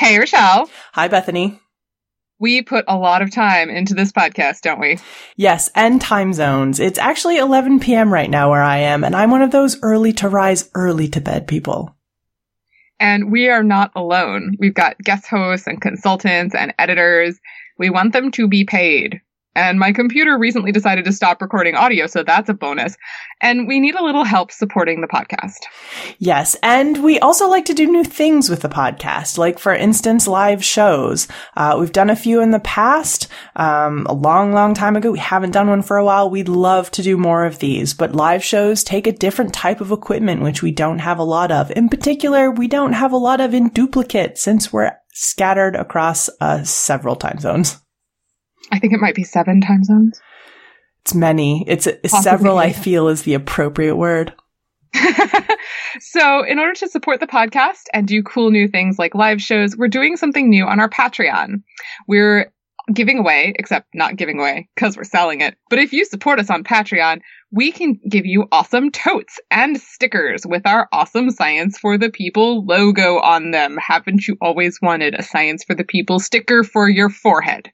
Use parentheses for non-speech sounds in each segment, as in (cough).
Hey, Rochelle. Hi, Bethany. We put a lot of time into this podcast, don't we? Yes, and time zones. It's actually 11 p.m. right now where I am, and I'm one of those early to rise, early to bed people. And we are not alone. We've got guest hosts and consultants and editors. We want them to be paid. And my computer recently decided to stop recording audio, so that's a bonus. And we need a little help supporting the podcast. Yes, and we also like to do new things with the podcast, like for instance, live shows. Uh, we've done a few in the past, um, a long, long time ago. We haven't done one for a while. We'd love to do more of these, but live shows take a different type of equipment, which we don't have a lot of. In particular, we don't have a lot of in duplicate since we're scattered across uh, several time zones. I think it might be seven time zones. It's many. It's several, I feel, is the appropriate word. (laughs) so, in order to support the podcast and do cool new things like live shows, we're doing something new on our Patreon. We're giving away, except not giving away because we're selling it. But if you support us on Patreon, we can give you awesome totes and stickers with our awesome Science for the People logo on them. Haven't you always wanted a Science for the People sticker for your forehead?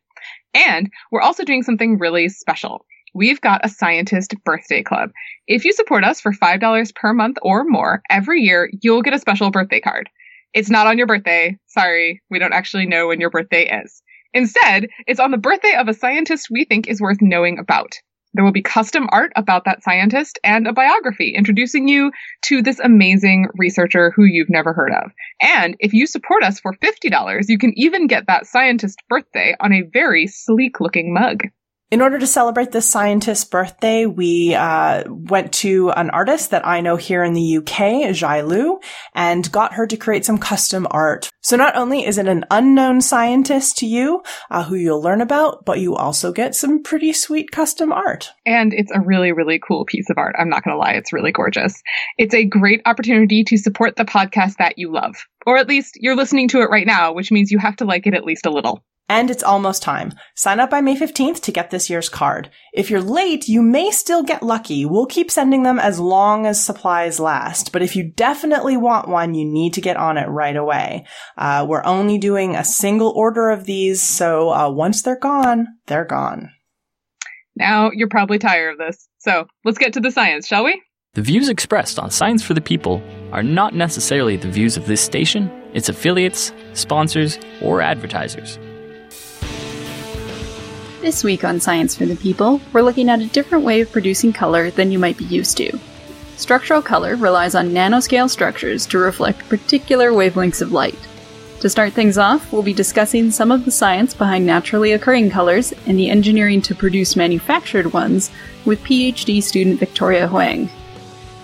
And we're also doing something really special. We've got a scientist birthday club. If you support us for $5 per month or more every year, you'll get a special birthday card. It's not on your birthday. Sorry, we don't actually know when your birthday is. Instead, it's on the birthday of a scientist we think is worth knowing about. There will be custom art about that scientist and a biography introducing you to this amazing researcher who you've never heard of. And if you support us for $50, you can even get that scientist birthday on a very sleek looking mug. In order to celebrate this scientist's birthday, we uh, went to an artist that I know here in the UK, Jai Lu, and got her to create some custom art. So not only is it an unknown scientist to you, uh, who you'll learn about, but you also get some pretty sweet custom art. And it's a really, really cool piece of art. I'm not going to lie, it's really gorgeous. It's a great opportunity to support the podcast that you love. Or at least you're listening to it right now, which means you have to like it at least a little. And it's almost time. Sign up by May 15th to get this year's card. If you're late, you may still get lucky. We'll keep sending them as long as supplies last. But if you definitely want one, you need to get on it right away. Uh, we're only doing a single order of these, so uh, once they're gone, they're gone. Now you're probably tired of this. So let's get to the science, shall we? The views expressed on Science for the People are not necessarily the views of this station, its affiliates, sponsors, or advertisers. This week on Science for the People, we're looking at a different way of producing color than you might be used to. Structural color relies on nanoscale structures to reflect particular wavelengths of light. To start things off, we'll be discussing some of the science behind naturally occurring colors and the engineering to produce manufactured ones with PhD student Victoria Hwang.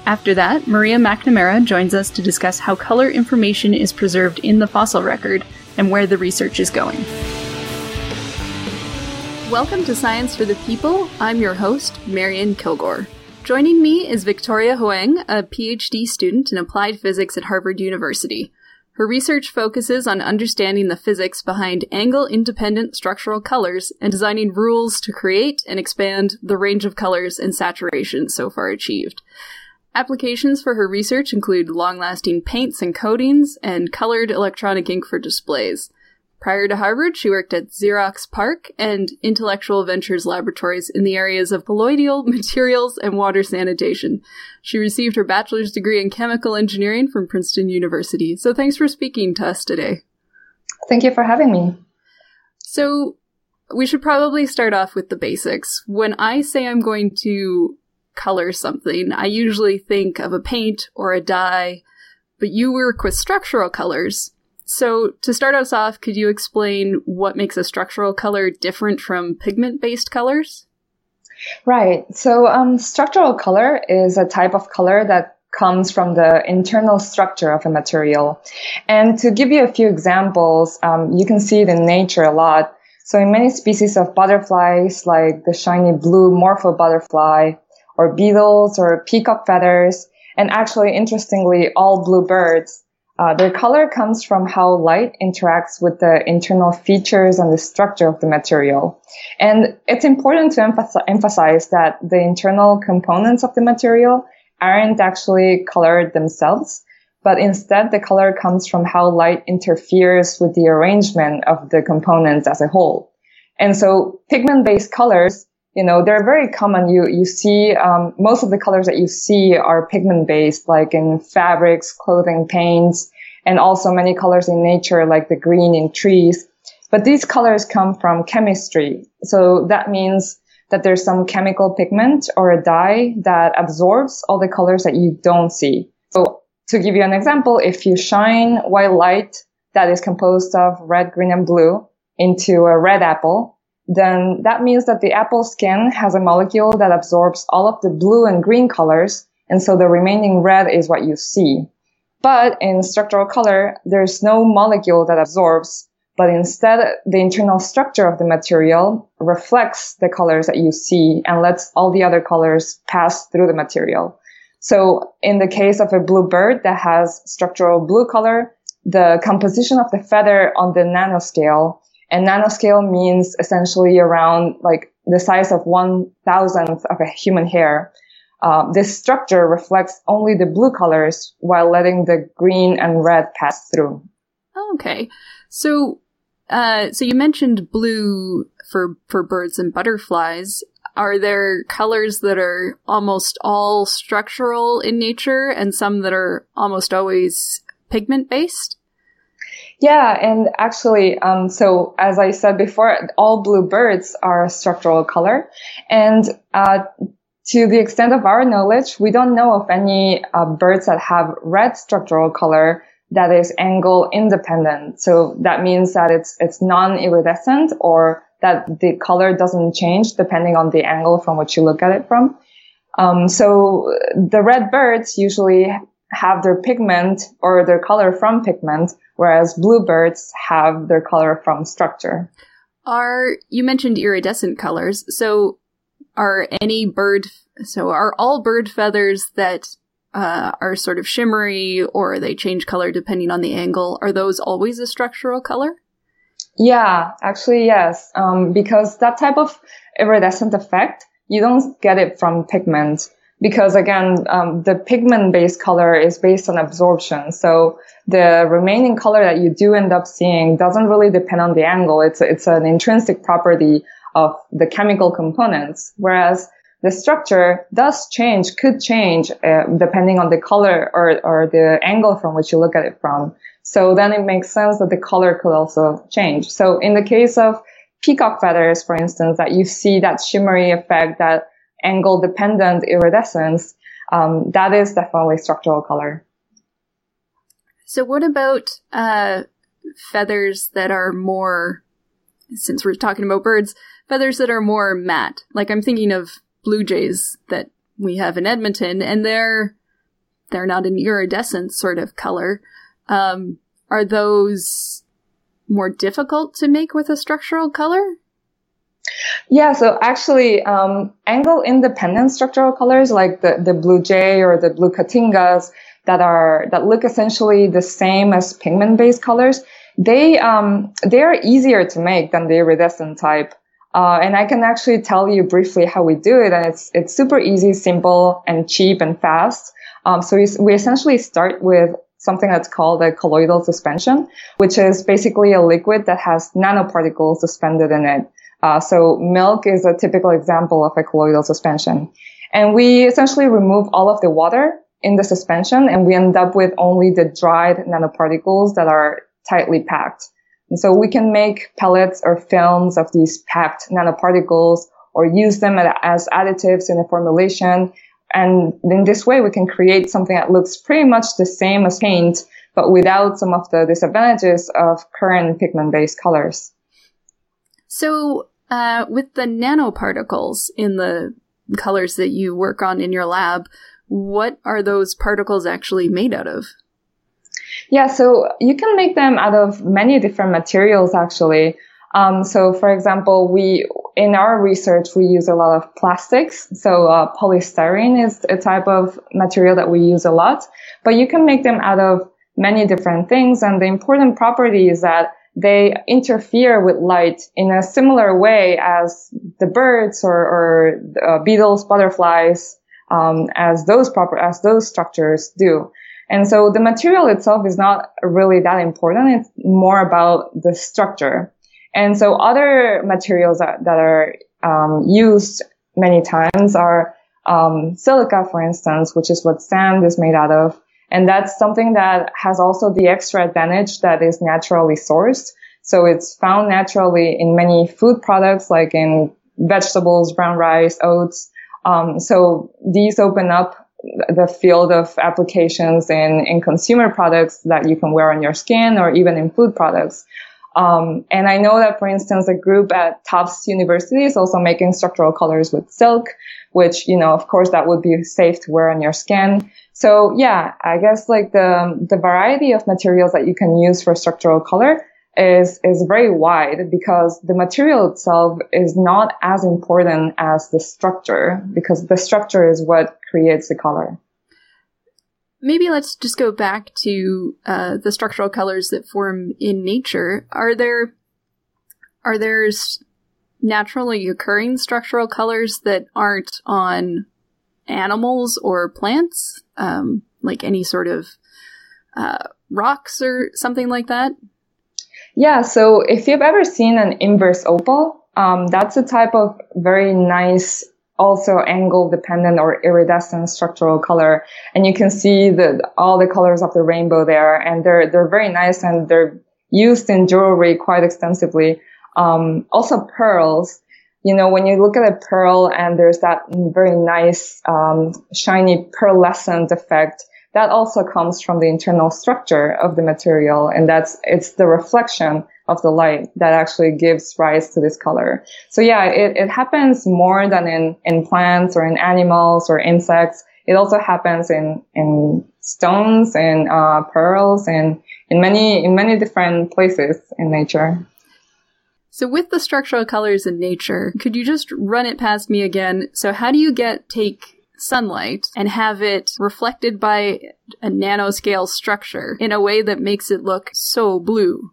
After that, Maria McNamara joins us to discuss how color information is preserved in the fossil record and where the research is going. Welcome to Science for the People. I'm your host, Marion Kilgour. Joining me is Victoria Hwang, a PhD student in applied physics at Harvard University. Her research focuses on understanding the physics behind angle independent structural colors and designing rules to create and expand the range of colors and saturation so far achieved. Applications for her research include long lasting paints and coatings and colored electronic ink for displays. Prior to Harvard, she worked at Xerox PARC and Intellectual Ventures Laboratories in the areas of colloidal (laughs) materials and water sanitation. She received her bachelor's degree in chemical engineering from Princeton University. So thanks for speaking to us today. Thank you for having me. So we should probably start off with the basics. When I say I'm going to color something, I usually think of a paint or a dye, but you work with structural colors. So, to start us off, could you explain what makes a structural color different from pigment based colors? Right. So, um, structural color is a type of color that comes from the internal structure of a material. And to give you a few examples, um, you can see it in nature a lot. So, in many species of butterflies, like the shiny blue morpho butterfly, or beetles, or peacock feathers, and actually, interestingly, all blue birds, uh, their color comes from how light interacts with the internal features and the structure of the material. And it's important to emphasize that the internal components of the material aren't actually colored themselves, but instead the color comes from how light interferes with the arrangement of the components as a whole. And so pigment-based colors, you know, they're very common. You, you see, um, most of the colors that you see are pigment-based, like in fabrics, clothing, paints, and also many colors in nature, like the green in trees. But these colors come from chemistry. So that means that there's some chemical pigment or a dye that absorbs all the colors that you don't see. So to give you an example, if you shine white light that is composed of red, green, and blue into a red apple, then that means that the apple skin has a molecule that absorbs all of the blue and green colors. And so the remaining red is what you see. But in structural color, there's no molecule that absorbs but instead the internal structure of the material reflects the colors that you see and lets all the other colors pass through the material. So in the case of a blue bird that has structural blue color, the composition of the feather on the nanoscale, and nanoscale means essentially around like the size of one thousandth of a human hair. Uh, this structure reflects only the blue colors while letting the green and red pass through. Okay. So, uh, so you mentioned blue for for birds and butterflies. Are there colors that are almost all structural in nature, and some that are almost always pigment based? Yeah, and actually, um, so as I said before, all blue birds are structural color, and uh, to the extent of our knowledge, we don't know of any uh, birds that have red structural color that is angle independent. So that means that it's, it's non-iridescent or that the color doesn't change depending on the angle from which you look at it from. Um, so the red birds usually have their pigment or their color from pigment, whereas blue birds have their color from structure. Are, you mentioned iridescent colors. So are any bird, so are all bird feathers that uh, are sort of shimmery or they change color depending on the angle, are those always a structural color? Yeah, actually, yes. Um, because that type of iridescent effect, you don't get it from pigment. Because again, um, the pigment-based color is based on absorption. So the remaining color that you do end up seeing doesn't really depend on the angle. It's, it's an intrinsic property of the chemical components. Whereas the structure does change, could change uh, depending on the color or, or the angle from which you look at it from. So then it makes sense that the color could also change. So in the case of peacock feathers, for instance, that you see that shimmery effect, that angle dependent iridescence, um, that is definitely structural color. So what about uh, feathers that are more, since we're talking about birds, feathers that are more matte? Like I'm thinking of Blue Jays that we have in Edmonton, and they're they're not an iridescent sort of color. Um, are those more difficult to make with a structural color? Yeah, so actually, um, angle independent structural colors like the, the blue jay or the blue cotingas that are that look essentially the same as pigment based colors, they um, they are easier to make than the iridescent type. Uh, and I can actually tell you briefly how we do it. And it's, it's super easy, simple, and cheap and fast. Um, so we, we essentially start with something that's called a colloidal suspension, which is basically a liquid that has nanoparticles suspended in it. Uh, so milk is a typical example of a colloidal suspension. And we essentially remove all of the water in the suspension and we end up with only the dried nanoparticles that are tightly packed. And so we can make pellets or films of these packed nanoparticles or use them as additives in a formulation. And in this way, we can create something that looks pretty much the same as paint, but without some of the disadvantages of current pigment-based colors. So, uh, with the nanoparticles in the colors that you work on in your lab, what are those particles actually made out of? Yeah, so you can make them out of many different materials actually. Um, so for example, we, in our research, we use a lot of plastics. So, uh, polystyrene is a type of material that we use a lot, but you can make them out of many different things. And the important property is that they interfere with light in a similar way as the birds or, or uh, beetles, butterflies, um, as those proper, as those structures do. And so the material itself is not really that important. It's more about the structure. And so other materials that, that are um, used many times are um, silica, for instance, which is what sand is made out of. And that's something that has also the extra advantage that is naturally sourced. So it's found naturally in many food products, like in vegetables, brown rice, oats. Um, so these open up the field of applications in, in consumer products that you can wear on your skin or even in food products. Um, and I know that, for instance, a group at Tufts University is also making structural colors with silk, which, you know, of course, that would be safe to wear on your skin. So yeah, I guess like the, the variety of materials that you can use for structural color is, is very wide because the material itself is not as important as the structure because the structure is what creates the color. Maybe let's just go back to uh, the structural colors that form in nature. Are there are there naturally occurring structural colors that aren't on animals or plants, um, like any sort of uh, rocks or something like that? Yeah. So if you've ever seen an inverse opal, um, that's a type of very nice also angle dependent or iridescent structural color. And you can see the, all the colors of the rainbow there. And they're, they're very nice and they're used in jewelry quite extensively. Um, also pearls. You know, when you look at a pearl and there's that very nice, um, shiny pearlescent effect, that also comes from the internal structure of the material. And that's, it's the reflection of the light that actually gives rise to this color. So yeah, it, it happens more than in, in plants or in animals or insects. It also happens in, in stones and, uh, pearls and in many, in many different places in nature. So with the structural colors in nature, could you just run it past me again? So how do you get, take sunlight and have it reflected by a nanoscale structure in a way that makes it look so blue?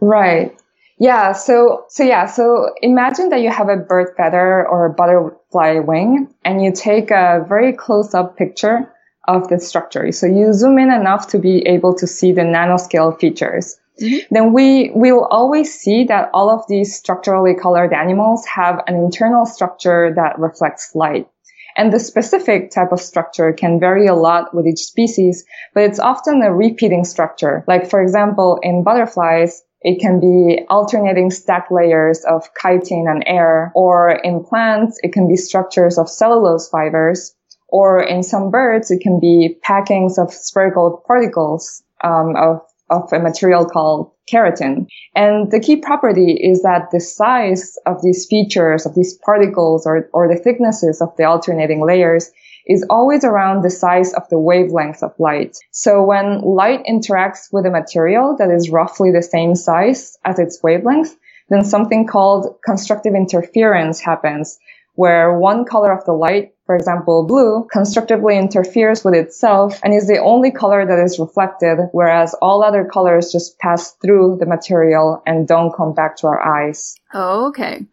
Right. Yeah. So, so yeah. So imagine that you have a bird feather or a butterfly wing and you take a very close up picture of the structure. So you zoom in enough to be able to see the nanoscale features. Mm-hmm. Then we will always see that all of these structurally colored animals have an internal structure that reflects light. And the specific type of structure can vary a lot with each species, but it's often a repeating structure. Like, for example, in butterflies, it can be alternating stack layers of chitin and air, or in plants, it can be structures of cellulose fibers, or in some birds, it can be packings of spherical particles um, of, of a material called keratin. And the key property is that the size of these features, of these particles, or, or the thicknesses of the alternating layers is always around the size of the wavelength of light. So when light interacts with a material that is roughly the same size as its wavelength, then something called constructive interference happens, where one color of the light, for example, blue, constructively interferes with itself and is the only color that is reflected, whereas all other colors just pass through the material and don't come back to our eyes. Oh, okay.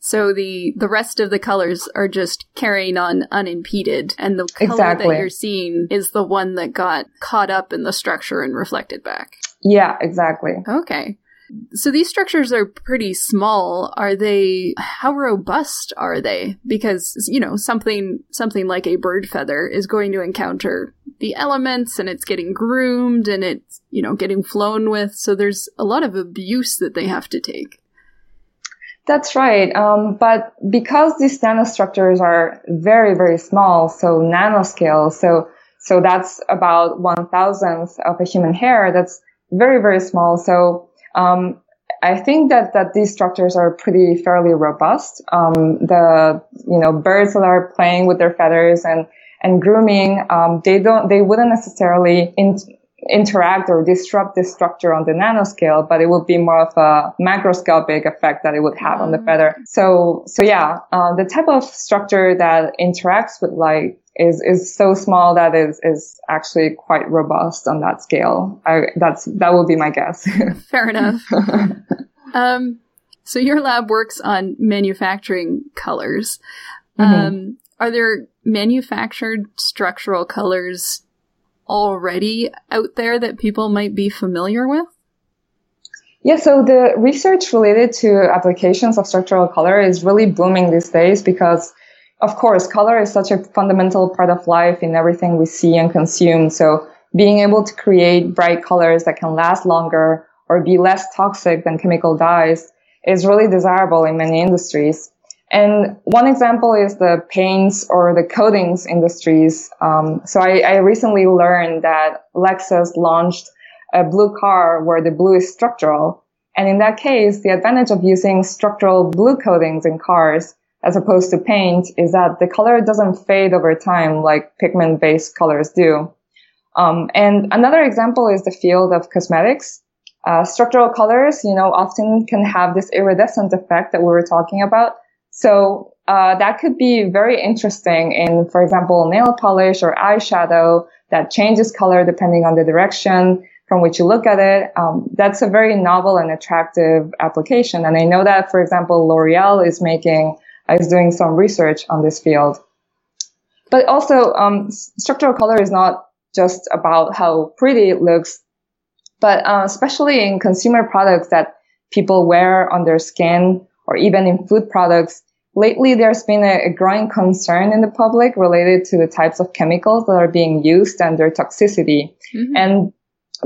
So the the rest of the colors are just carrying on unimpeded, and the color exactly. that you're seeing is the one that got caught up in the structure and reflected back. Yeah, exactly. Okay. So these structures are pretty small. Are they how robust are they? Because, you know, something something like a bird feather is going to encounter the elements and it's getting groomed and it's, you know, getting flown with. So there's a lot of abuse that they have to take. That's right. Um, but because these nanostructures are very, very small, so nanoscale, so so that's about one thousandth of a human hair. That's very, very small. So um, I think that that these structures are pretty fairly robust. Um, the you know birds that are playing with their feathers and and grooming, um, they don't they wouldn't necessarily in, interact or disrupt the structure on the nanoscale, but it would be more of a macroscopic effect that it would have on the feather. So, so yeah, uh, the type of structure that interacts with light is, is so small that is, is actually quite robust on that scale. I, that's, that will be my guess. (laughs) Fair enough. (laughs) um, so your lab works on manufacturing colors. Mm-hmm. Um, are there manufactured structural colors already out there that people might be familiar with? Yeah, so the research related to applications of structural color is really booming these days because, of course, color is such a fundamental part of life in everything we see and consume. So being able to create bright colors that can last longer or be less toxic than chemical dyes is really desirable in many industries. And one example is the paints or the coatings industries. Um, so I, I, recently learned that Lexus launched a blue car where the blue is structural. And in that case, the advantage of using structural blue coatings in cars as opposed to paint is that the color doesn't fade over time like pigment based colors do. Um, and another example is the field of cosmetics. Uh, structural colors, you know, often can have this iridescent effect that we were talking about. So uh, that could be very interesting in, for example, nail polish or eyeshadow that changes color depending on the direction from which you look at it. Um, that's a very novel and attractive application. And I know that, for example, L'Oreal is making, is doing some research on this field. But also, um, structural color is not just about how pretty it looks, but uh, especially in consumer products that people wear on their skin or even in food products, lately there's been a, a, growing concern in the public related to the types of chemicals that are being used and their toxicity. Mm-hmm. And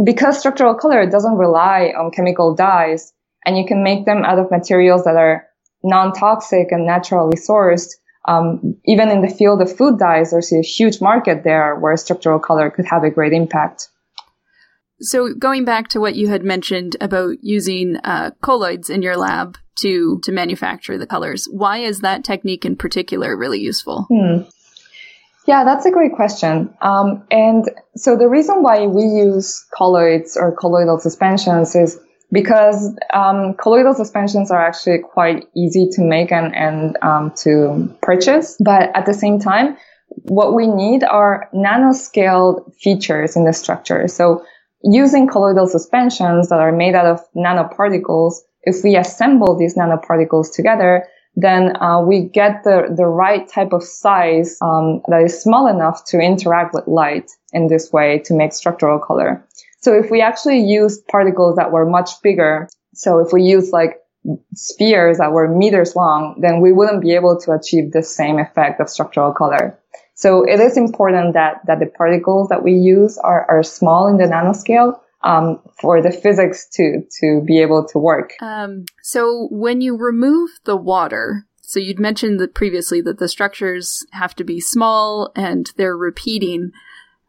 because structural color doesn't rely on chemical dyes and you can make them out of materials that are non-toxic and naturally sourced, um, even in the field of food dyes, there's a huge market there where structural color could have a great impact. So going back to what you had mentioned about using uh, colloids in your lab to to manufacture the colors, why is that technique in particular really useful? Hmm. Yeah, that's a great question. Um, and so the reason why we use colloids or colloidal suspensions is because um, colloidal suspensions are actually quite easy to make and, and um, to purchase. But at the same time, what we need are nanoscaled features in the structure. So using colloidal suspensions that are made out of nanoparticles, if we assemble these nanoparticles together, then uh, we get the, the right type of size um, that is small enough to interact with light in this way to make structural color. So if we actually use particles that were much bigger, so if we use like spheres that were meters long, then we wouldn't be able to achieve the same effect of structural color. So it is important that, that the particles that we use are, are small in the nanoscale um, for the physics to, to be able to work. Um, so when you remove the water, so you'd mentioned that previously that the structures have to be small and they're repeating.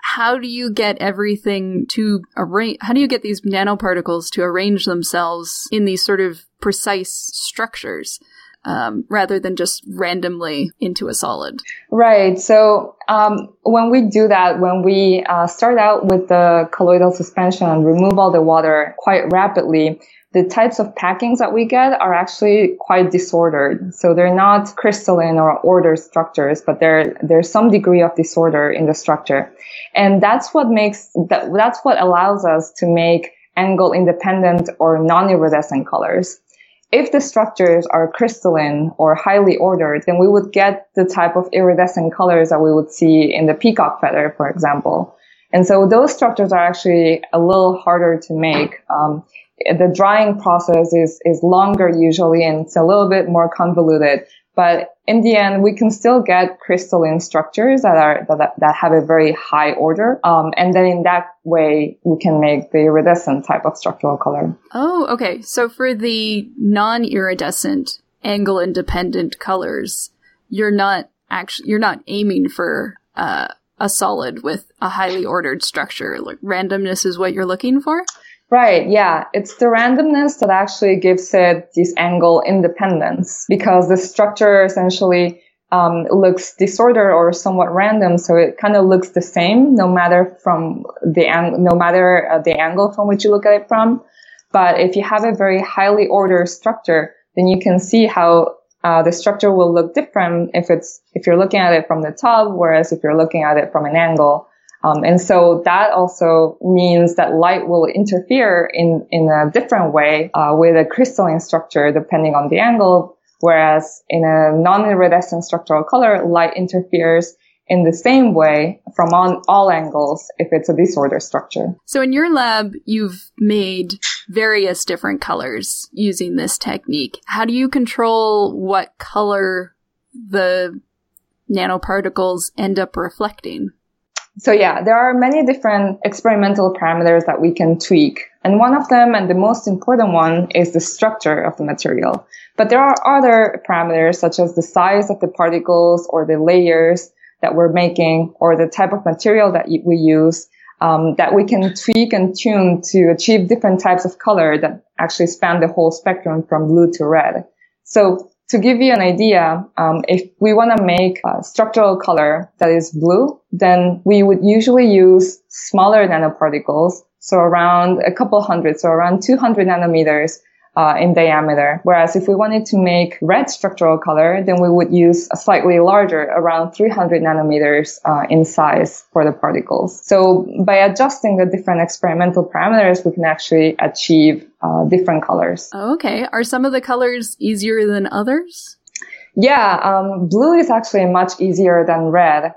How do you get everything to arrange? How do you get these nanoparticles to arrange themselves in these sort of precise structures? um, rather than just randomly into a solid. Right. So um, when we do that, when we uh, start out with the colloidal suspension and remove all the water quite rapidly, the types of packings that we get are actually quite disordered. So they're not crystalline or ordered structures, but there there's some degree of disorder in the structure, and that's what makes that that's what allows us to make angle independent or non-iridescent colors if the structures are crystalline or highly ordered, then we would get the type of iridescent colors that we would see in the peacock feather, for example. And so those structures are actually a little harder to make. Um, the drying process is, is longer usually and it's a little bit more convoluted. But in the end, we can still get crystalline structures that are that, that have a very high order, um, and then in that way we can make the iridescent type of structural color. Oh, okay. So for the non-iridescent angle independent colors, you're not actually you're not aiming for uh, a solid with a highly ordered structure. Like randomness is what you're looking for. Right. Yeah. It's the randomness that actually gives it this angle independence because the structure essentially um, looks disordered or somewhat random. So it kind of looks the same no matter from the ang- no matter uh, the angle from which you look at it from. But if you have a very highly ordered structure, then you can see how uh, the structure will look different if it's if you're looking at it from the top, whereas if you're looking at it from an angle. Um, and so that also means that light will interfere in, in a different way uh, with a crystalline structure depending on the angle. Whereas in a non-iridescent structural color, light interferes in the same way from on all angles if it's a disorder structure. So in your lab, you've made various different colors using this technique. How do you control what color the nanoparticles end up reflecting? So yeah, there are many different experimental parameters that we can tweak. And one of them, and the most important one, is the structure of the material. But there are other parameters such as the size of the particles or the layers that we're making or the type of material that we use um, that we can tweak and tune to achieve different types of color that actually span the whole spectrum from blue to red. So to give you an idea, um, if we want to make a structural color that is blue, then we would usually use smaller nanoparticles, so around a couple hundred, so around 200 nanometers uh, in diameter. Whereas if we wanted to make red structural color, then we would use a slightly larger, around 300 nanometers uh, in size for the particles. So by adjusting the different experimental parameters, we can actually achieve uh, different colors. Okay. Are some of the colors easier than others? Yeah, um, blue is actually much easier than red.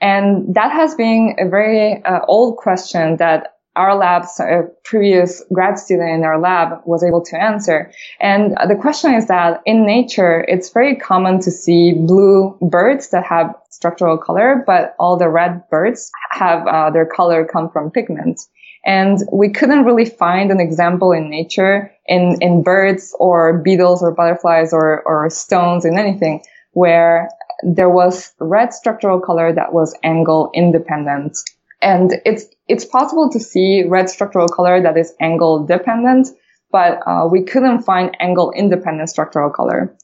And that has been a very uh, old question that our lab's a previous grad student in our lab was able to answer. And the question is that in nature, it's very common to see blue birds that have structural color, but all the red birds have uh, their color come from pigment. And we couldn't really find an example in nature in, in birds or beetles or butterflies or, or stones in anything where there was red structural color that was angle independent. And it's, it's possible to see red structural color that is angle dependent, but uh, we couldn't find angle independent structural color.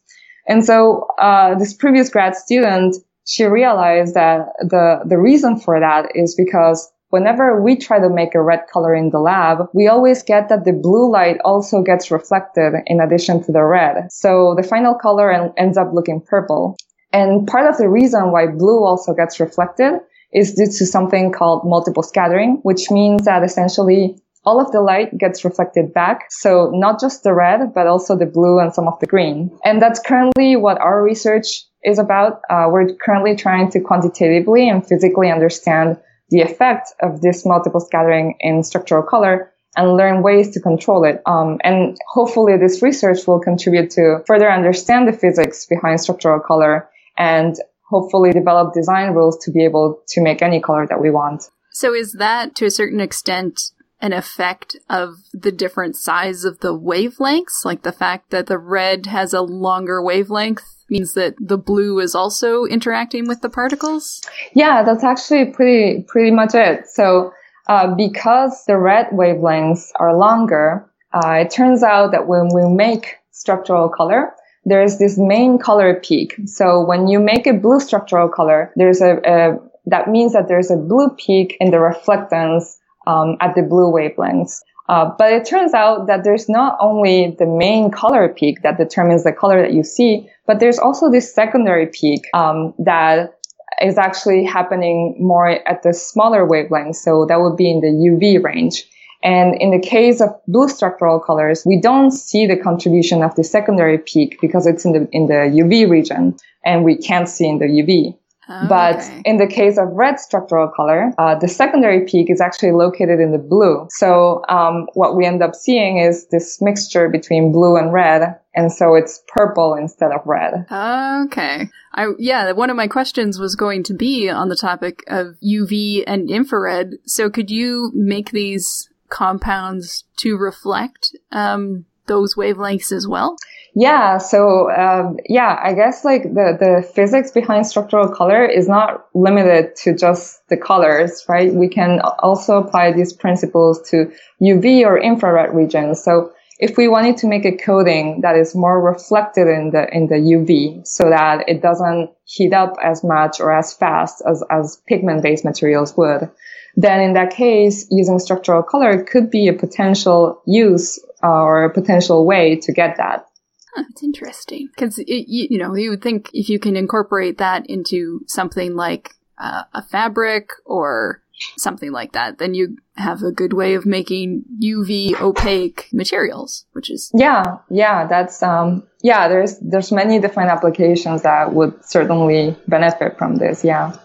And so uh, this previous grad student, she realized that the, the reason for that is because whenever we try to make a red color in the lab, we always get that the blue light also gets reflected in addition to the red. So the final color ends up looking purple. And part of the reason why blue also gets reflected is due to something called multiple scattering, which means that essentially all of the light gets reflected back. So not just the red, but also the blue and some of the green. And that's currently what our research is about. Uh, we're currently trying to quantitatively and physically understand the effect of this multiple scattering in structural color and learn ways to control it. Um, and hopefully this research will contribute to further understand the physics behind structural color and hopefully develop design rules to be able to make any color that we want. So is that to a certain extent an effect of the different size of the wavelengths? Like the fact that the red has a longer wavelength means that the blue is also interacting with the particles? Yeah, that's actually pretty, pretty much it. So, uh, because the red wavelengths are longer, uh, it turns out that when we make structural color, there's this main color peak. So when you make a blue structural color, there's a, a that means that there's a blue peak in the reflectance um, at the blue wavelengths. Uh, but it turns out that there's not only the main color peak that determines the color that you see, but there's also this secondary peak um, that is actually happening more at the smaller wavelengths. So that would be in the UV range. And in the case of blue structural colors, we don't see the contribution of the secondary peak because it's in the, in the UV region and we can't see in the UV. Oh, but okay. in the case of red structural color, uh, the secondary peak is actually located in the blue. So um, what we end up seeing is this mixture between blue and red, and so it's purple instead of red. Okay. I yeah, one of my questions was going to be on the topic of UV and infrared. So could you make these compounds to reflect um, those wavelengths as well? Yeah. So, um, yeah, I guess like the, the physics behind structural color is not limited to just the colors, right? We can also apply these principles to UV or infrared regions. So if we wanted to make a coating that is more reflected in the, in the UV so that it doesn't heat up as much or as fast as, as pigment based materials would, then in that case, using structural color could be a potential use uh, or a potential way to get that. Huh, that's interesting because you, you know you would think if you can incorporate that into something like uh, a fabric or something like that, then you have a good way of making UV opaque materials, which is yeah, yeah. That's um, yeah. There's there's many different applications that would certainly benefit from this. Yeah.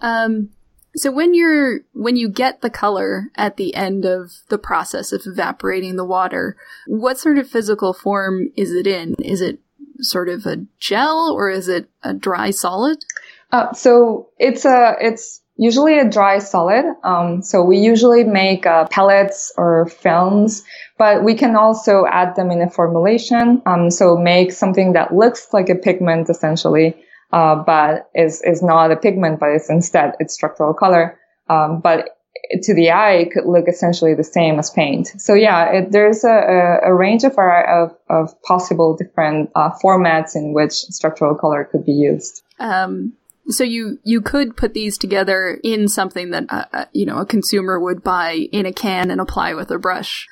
Um, so when you're when you get the color at the end of the process of evaporating the water, what sort of physical form is it in? Is it sort of a gel or is it a dry solid? Uh, so it's a it's usually a dry solid. Um, so we usually make uh, pellets or films, but we can also add them in a formulation. Um, so make something that looks like a pigment essentially, uh, but is is not a pigment, but it's instead its structural color. Um, but to the eye, it could look essentially the same as paint. So yeah, it, there's a, a, range of, of, of possible different uh, formats in which structural color could be used. Um, so you you could put these together in something that uh, uh, you know a consumer would buy in a can and apply with a brush.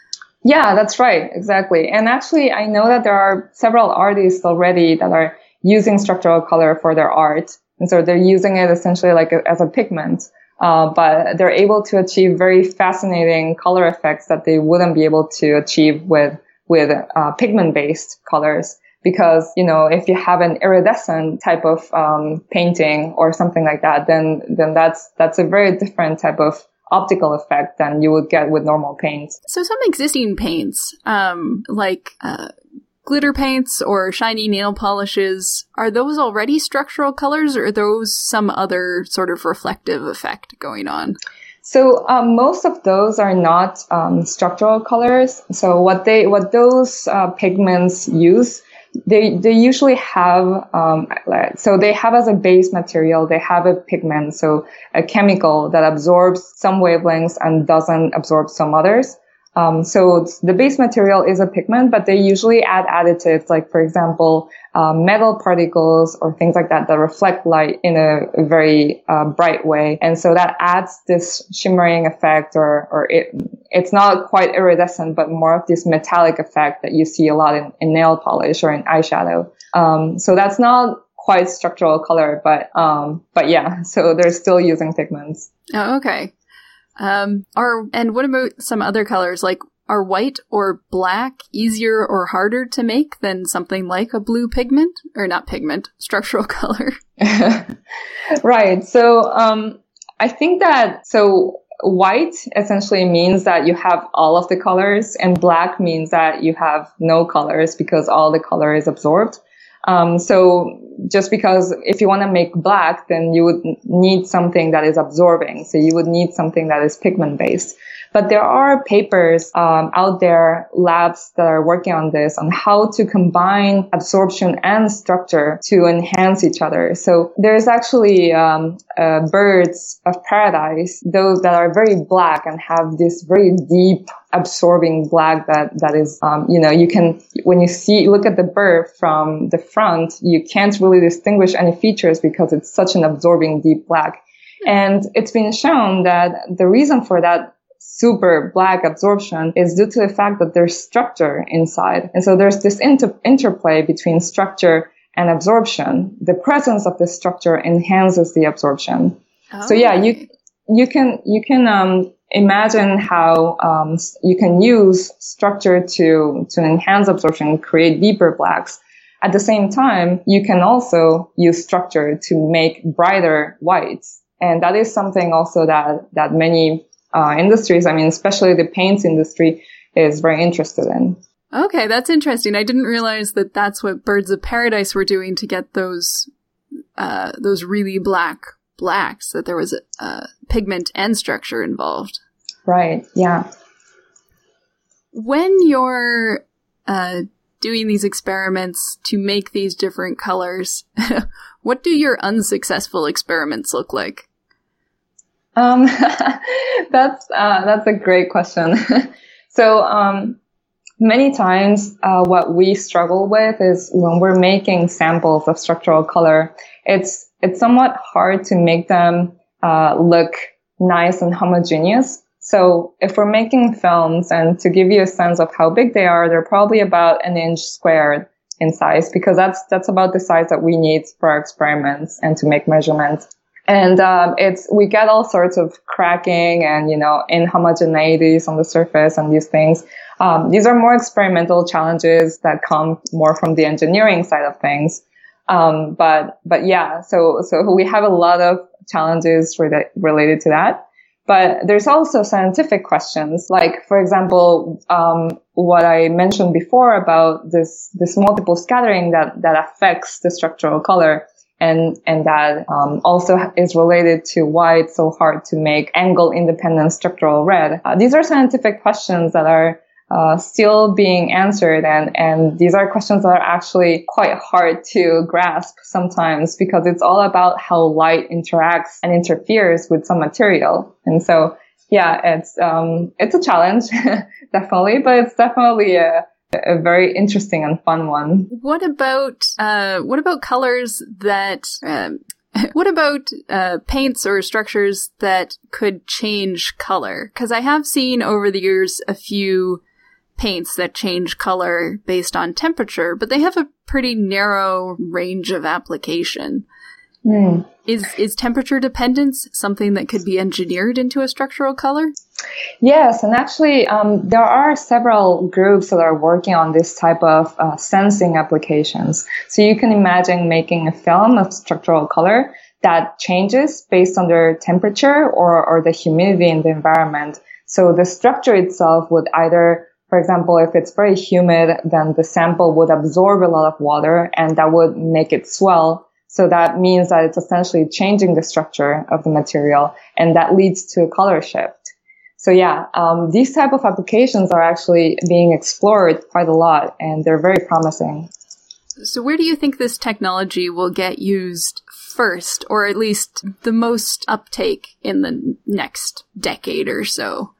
Yeah, that's right, exactly. And actually, I know that there are several artists already that are using structural color for their art, and so they're using it essentially like a, as a pigment. Uh, but they're able to achieve very fascinating color effects that they wouldn't be able to achieve with with uh, pigment based colors because you know if you have an iridescent type of um, painting or something like that then then that's that's a very different type of optical effect than you would get with normal paints so some existing paints um, like uh, glitter paints or shiny nail polishes are those already structural colors or are those some other sort of reflective effect going on so um, most of those are not um, structural colors. So what they what those uh, pigments use they they usually have um, so they have as a base material they have a pigment so a chemical that absorbs some wavelengths and doesn't absorb some others um, so the base material is a pigment, but they usually add additives, like for example, um, metal particles or things like that that reflect light in a, very uh, bright way, and so that adds this shimmering effect, or or it it's not quite iridescent, but more of this metallic effect that you see a lot in, in nail polish or in eyeshadow. Um, so that's not quite structural color, but um, but yeah, (laughs) so they're still using pigments. Oh, okay. Um, are and what about some other colors like are white or black easier or harder to make than something like a blue pigment or not pigment (laughs) structural color? (laughs) right. So um, I think that so white essentially means that you have all of the colors and black means that you have no colors because all the color is absorbed. Um, so just because if you want to make black, then you would need something that is absorbing. So you would need something that is pigment based. But there are papers um, out there, labs that are working on this, on how to combine absorption and structure to enhance each other. So there's actually um, uh, birds of paradise, those that are very black and have this very deep absorbing black that that is um, you know you can when you see look at the bird from the front you can't really distinguish any features because it's such an absorbing deep black and it's been shown that the reason for that super black absorption is due to the fact that there's structure inside. And so there's this inter- interplay between structure and absorption. The presence of the structure enhances the absorption. Oh. So yeah, you, you can, you can, um, imagine how, um, you can use structure to, to enhance absorption, create deeper blacks. At the same time, you can also use structure to make brighter whites. And that is something also that, that many uh, industries. I mean, especially the paints industry is very interested in. Okay, that's interesting. I didn't realize that that's what Birds of Paradise were doing to get those uh, those really black blacks. That there was a, uh, pigment and structure involved. Right. Yeah. When you're uh, doing these experiments to make these different colors, (laughs) what do your unsuccessful experiments look like? Um, (laughs) that's uh, that's a great question. (laughs) so um, many times, uh, what we struggle with is when we're making samples of structural color, it's it's somewhat hard to make them uh, look nice and homogeneous. So if we're making films, and to give you a sense of how big they are, they're probably about an inch squared in size because that's that's about the size that we need for our experiments and to make measurements. And um, it's we get all sorts of cracking and you know inhomogeneities on the surface and these things. Um, these are more experimental challenges that come more from the engineering side of things. Um, but, but yeah, so, so we have a lot of challenges re- related to that. But there's also scientific questions, like, for example, um, what I mentioned before about this, this multiple scattering that, that affects the structural color and and that um, also is related to why it's so hard to make angle independent structural red. Uh, these are scientific questions that are uh, still being answered, and and these are questions that are actually quite hard to grasp sometimes because it's all about how light interacts and interferes with some material, and so yeah, it's um it's a challenge (laughs) definitely, but it's definitely a a very interesting and fun one. What about uh, what about colors that? Um, (laughs) what about uh, paints or structures that could change color? Because I have seen over the years a few paints that change color based on temperature, but they have a pretty narrow range of application. Mm. Is is temperature dependence something that could be engineered into a structural color? Yes, and actually, um, there are several groups that are working on this type of uh, sensing applications. So you can imagine making a film of structural color that changes based on the temperature or, or the humidity in the environment. So the structure itself would either, for example, if it's very humid, then the sample would absorb a lot of water and that would make it swell. So that means that it's essentially changing the structure of the material and that leads to a color shift. So yeah, um, these type of applications are actually being explored quite a lot, and they're very promising. So where do you think this technology will get used first, or at least the most uptake in the next decade or so?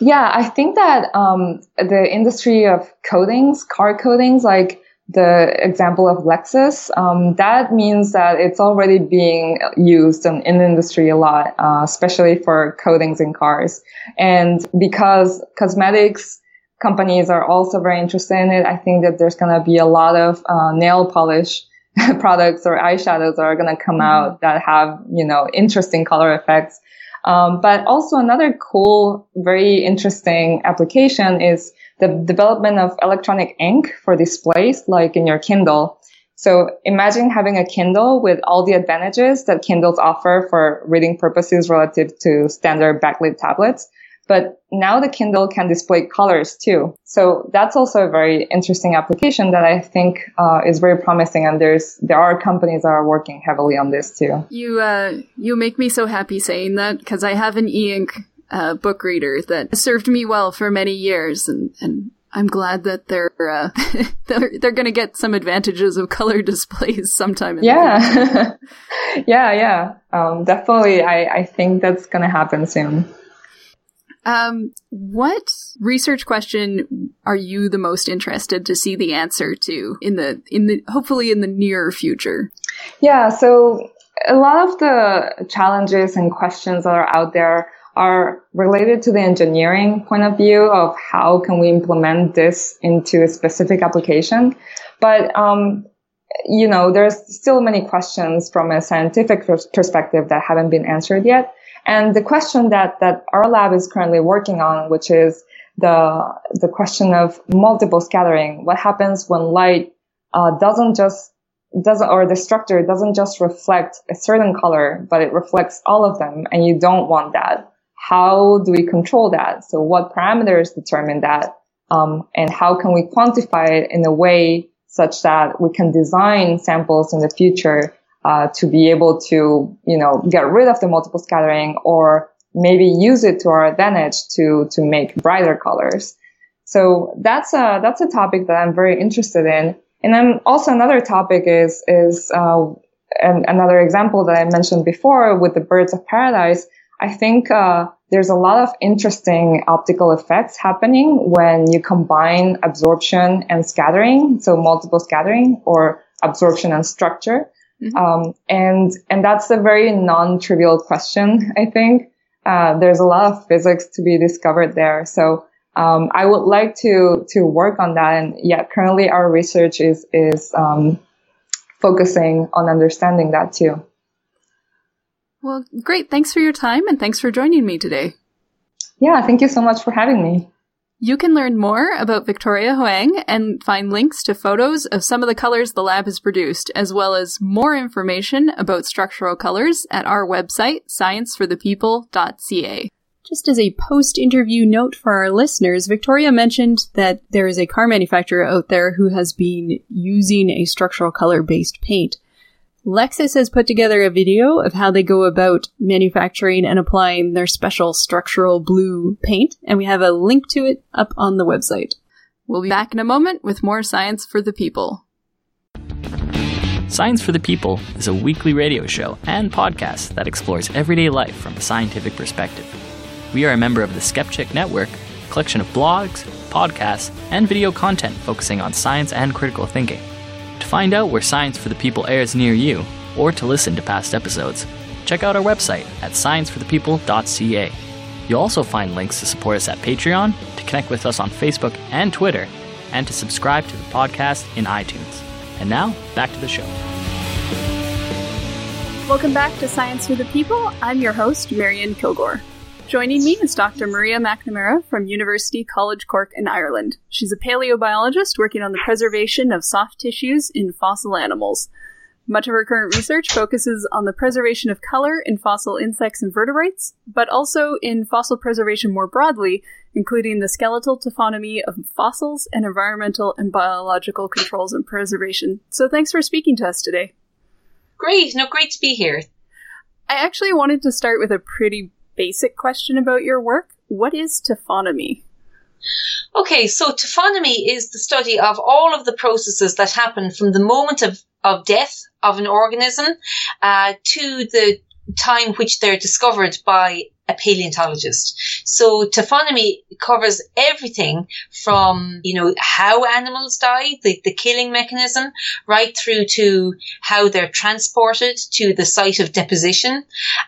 Yeah, I think that um, the industry of coatings, car coatings, like the example of Lexus, um, that means that it's already being used in, in the industry a lot, uh, especially for coatings in cars. And because cosmetics companies are also very interested in it, I think that there's going to be a lot of uh, nail polish (laughs) products or eyeshadows that are going to come mm-hmm. out that have, you know, interesting color effects. Um, but also another cool, very interesting application is the development of electronic ink for displays, like in your Kindle. So imagine having a Kindle with all the advantages that Kindles offer for reading purposes relative to standard backlit tablets. But now the Kindle can display colors too. So that's also a very interesting application that I think uh, is very promising. And there's there are companies that are working heavily on this too. You uh, you make me so happy saying that because I have an e-ink uh, book reader that served me well for many years, and and I'm glad that they're uh, (laughs) they're they're going to get some advantages of color (laughs) displays sometime. In yeah, (laughs) yeah, yeah. Um, definitely, I I think that's going to happen soon. Um, what research question are you the most interested to see the answer to in the in the hopefully in the near future? Yeah, so a lot of the challenges and questions that are out there are related to the engineering point of view of how can we implement this into a specific application. But, um, you know, there's still many questions from a scientific perspective that haven't been answered yet. And the question that, that our lab is currently working on, which is the, the question of multiple scattering. What happens when light, uh, doesn't just doesn't, or the structure doesn't just reflect a certain color, but it reflects all of them. And you don't want that how do we control that? So what parameters determine that? Um, and how can we quantify it in a way such that we can design samples in the future uh, to be able to, you know, get rid of the multiple scattering or maybe use it to our advantage to to make brighter colors. So that's a that's a topic that I'm very interested in. And then also another topic is is uh, another example that I mentioned before with the birds of paradise I think uh, there's a lot of interesting optical effects happening when you combine absorption and scattering, so multiple scattering or absorption and structure. Mm-hmm. Um, and and that's a very non-trivial question. I think uh, there's a lot of physics to be discovered there. So um, I would like to to work on that. And yeah, currently our research is is um, focusing on understanding that too. Well, great. Thanks for your time and thanks for joining me today. Yeah, thank you so much for having me. You can learn more about Victoria Hwang and find links to photos of some of the colors the lab has produced, as well as more information about structural colors at our website, scienceforthepeople.ca. Just as a post interview note for our listeners, Victoria mentioned that there is a car manufacturer out there who has been using a structural color based paint. Lexus has put together a video of how they go about manufacturing and applying their special structural blue paint, and we have a link to it up on the website. We'll be back in a moment with more Science for the People. Science for the People is a weekly radio show and podcast that explores everyday life from a scientific perspective. We are a member of the Skepchick Network, a collection of blogs, podcasts, and video content focusing on science and critical thinking. Find out where Science for the People airs near you, or to listen to past episodes, check out our website at scienceforthepeople.ca. You'll also find links to support us at Patreon, to connect with us on Facebook and Twitter, and to subscribe to the podcast in iTunes. And now, back to the show. Welcome back to Science for the People. I'm your host, Marion Kilgour. Joining me is Dr. Maria McNamara from University College Cork in Ireland. She's a paleobiologist working on the preservation of soft tissues in fossil animals. Much of her current research focuses on the preservation of color in fossil insects and vertebrates, but also in fossil preservation more broadly, including the skeletal taphonomy of fossils and environmental and biological controls and preservation. So thanks for speaking to us today. Great, no, great to be here. I actually wanted to start with a pretty basic question about your work. What is taphonomy? Okay, so taphonomy is the study of all of the processes that happen from the moment of, of death of an organism uh, to the time which they're discovered by a paleontologist. So taphonomy covers everything from, you know, how animals die, the, the killing mechanism, right through to how they're transported to the site of deposition.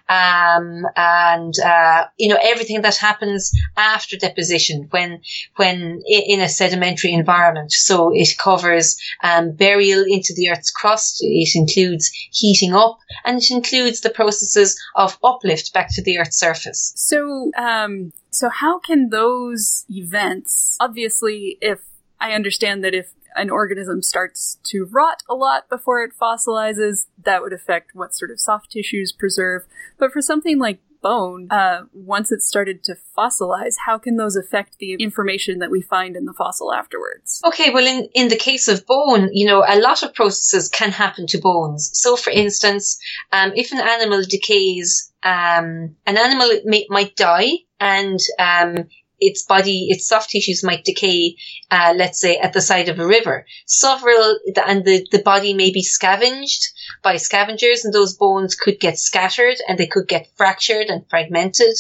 Um, and, uh, you know, everything that happens after deposition when, when in a sedimentary environment. So it covers, um, burial into the Earth's crust. It includes heating up and it includes the processes of uplift back to the Earth's surface. So, um, so how can those events, obviously, if I understand that if an organism starts to rot a lot before it fossilizes, that would affect what sort of soft tissues preserve. But for something like bone, uh, once it started to fossilize, how can those affect the information that we find in the fossil afterwards? Okay, well, in, in the case of bone, you know, a lot of processes can happen to bones. So, for instance, um, if an animal decays um, an animal may, might die and um, its body, its soft tissues might decay, uh, let's say at the side of a river. Several, and the, the body may be scavenged by scavengers and those bones could get scattered and they could get fractured and fragmented,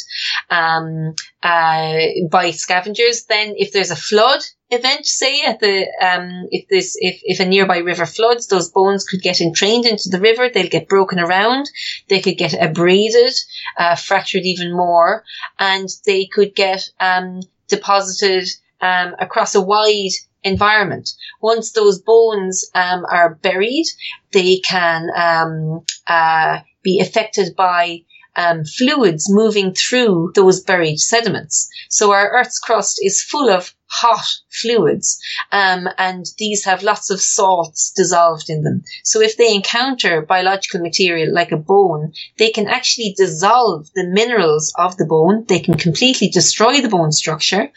um, uh, by scavengers. Then if there's a flood, event, say at the um, if this if if a nearby river floods, those bones could get entrained into the river. They'll get broken around. They could get abraded, uh, fractured even more, and they could get um, deposited um, across a wide environment. Once those bones um, are buried, they can um, uh, be affected by um, fluids moving through those buried sediments. So our Earth's crust is full of hot fluids, um, and these have lots of salts dissolved in them. So if they encounter biological material like a bone, they can actually dissolve the minerals of the bone. They can completely destroy the bone structure.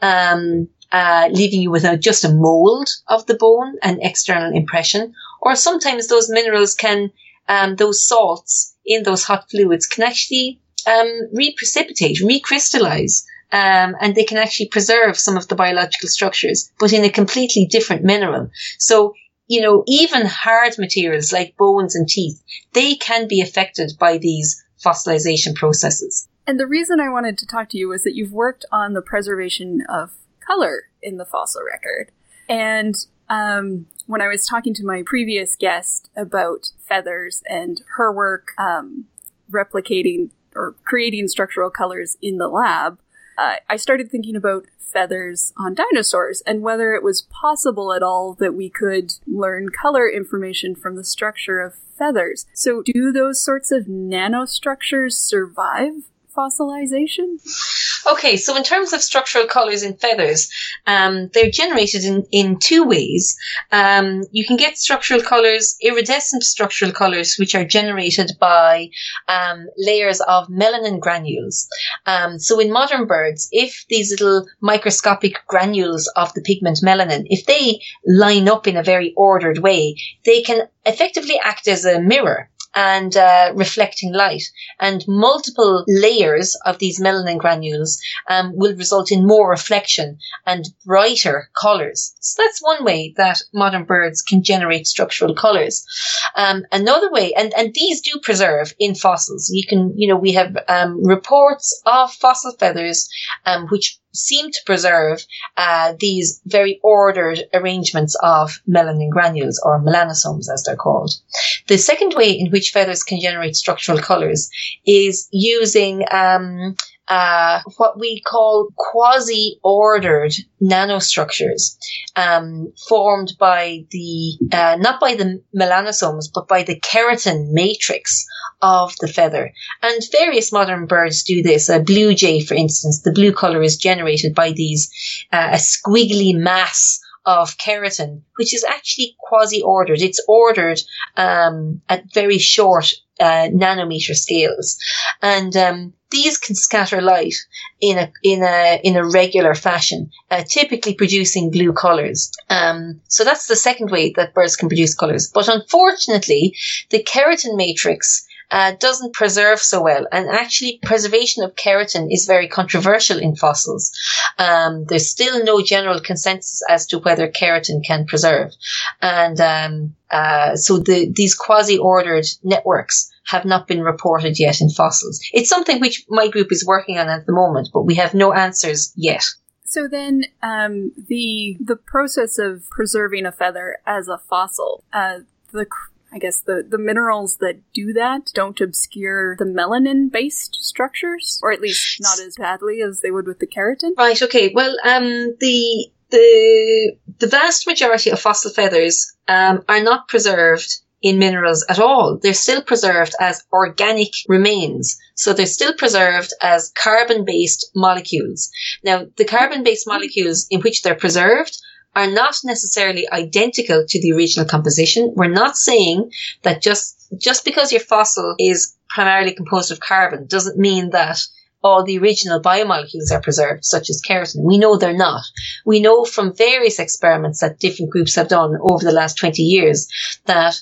Um, uh, leaving you without just a mold of the bone, an external impression, or sometimes those minerals can, um, those salts in those hot fluids can actually um, reprecipitate, recrystallize, um, and they can actually preserve some of the biological structures, but in a completely different mineral. So, you know, even hard materials like bones and teeth, they can be affected by these fossilization processes. And the reason I wanted to talk to you was that you've worked on the preservation of color in the fossil record. And um, when I was talking to my previous guest about feathers and her work um, replicating or creating structural colors in the lab, uh, I started thinking about feathers on dinosaurs and whether it was possible at all that we could learn color information from the structure of feathers. So, do those sorts of nanostructures survive fossilization? Okay, so in terms of structural colors in feathers, um, they're generated in, in two ways. Um, you can get structural colors, iridescent structural colors, which are generated by um, layers of melanin granules. Um, so in modern birds, if these little microscopic granules of the pigment melanin, if they line up in a very ordered way, they can effectively act as a mirror and uh, reflecting light. And multiple layers of these melanin granules um, will result in more reflection and brighter colours. So that's one way that modern birds can generate structural colours. Um, another way, and, and these do preserve in fossils. You can, you know, we have um, reports of fossil feathers um, which seem to preserve uh, these very ordered arrangements of melanin granules or melanosomes as they're called. The second way in which feathers can generate structural colors is using um, uh, what we call quasi-ordered nanostructures um, formed by the uh, not by the melanosomes but by the keratin matrix of the feather. And various modern birds do this. A blue jay, for instance, the blue color is generated by these uh, a squiggly mass of keratin, which is actually quasi-ordered. It's ordered um, at very short uh, nanometer scales, and um, these can scatter light in a in a in a regular fashion, uh, typically producing blue colors. Um, so that's the second way that birds can produce colors. But unfortunately, the keratin matrix uh, doesn't preserve so well. And actually, preservation of keratin is very controversial in fossils. Um, there's still no general consensus as to whether keratin can preserve. And um, uh, so the, these quasi-ordered networks have not been reported yet in fossils. It's something which my group is working on at the moment, but we have no answers yet. So then, um, the the process of preserving a feather as a fossil, uh, the I guess the, the minerals that do that don't obscure the melanin based structures, or at least not as badly as they would with the keratin. Right, okay. Well, um, the, the, the vast majority of fossil feathers, um, are not preserved in minerals at all. They're still preserved as organic remains. So they're still preserved as carbon based molecules. Now, the carbon based molecules in which they're preserved are not necessarily identical to the original composition. We're not saying that just, just because your fossil is primarily composed of carbon doesn't mean that all the original biomolecules are preserved, such as keratin. We know they're not. We know from various experiments that different groups have done over the last 20 years that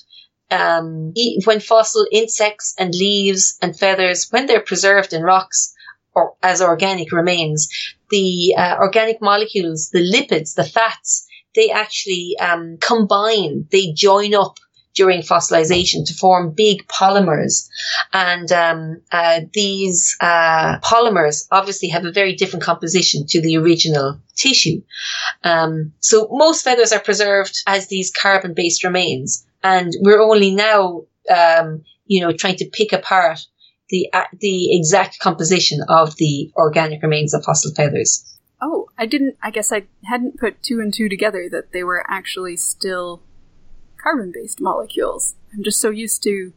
um, when fossil insects and leaves and feathers, when they're preserved in rocks or as organic remains, the uh, organic molecules, the lipids, the fats, they actually um, combine, they join up during fossilization to form big polymers. And um, uh, these uh, polymers obviously have a very different composition to the original tissue. Um, so most feathers are preserved as these carbon-based remains, and we're only now, um, you know, trying to pick apart the uh, the exact composition of the organic remains of fossil feathers. Oh, I didn't. I guess I hadn't put two and two together that they were actually still carbon based molecules. I'm just so used to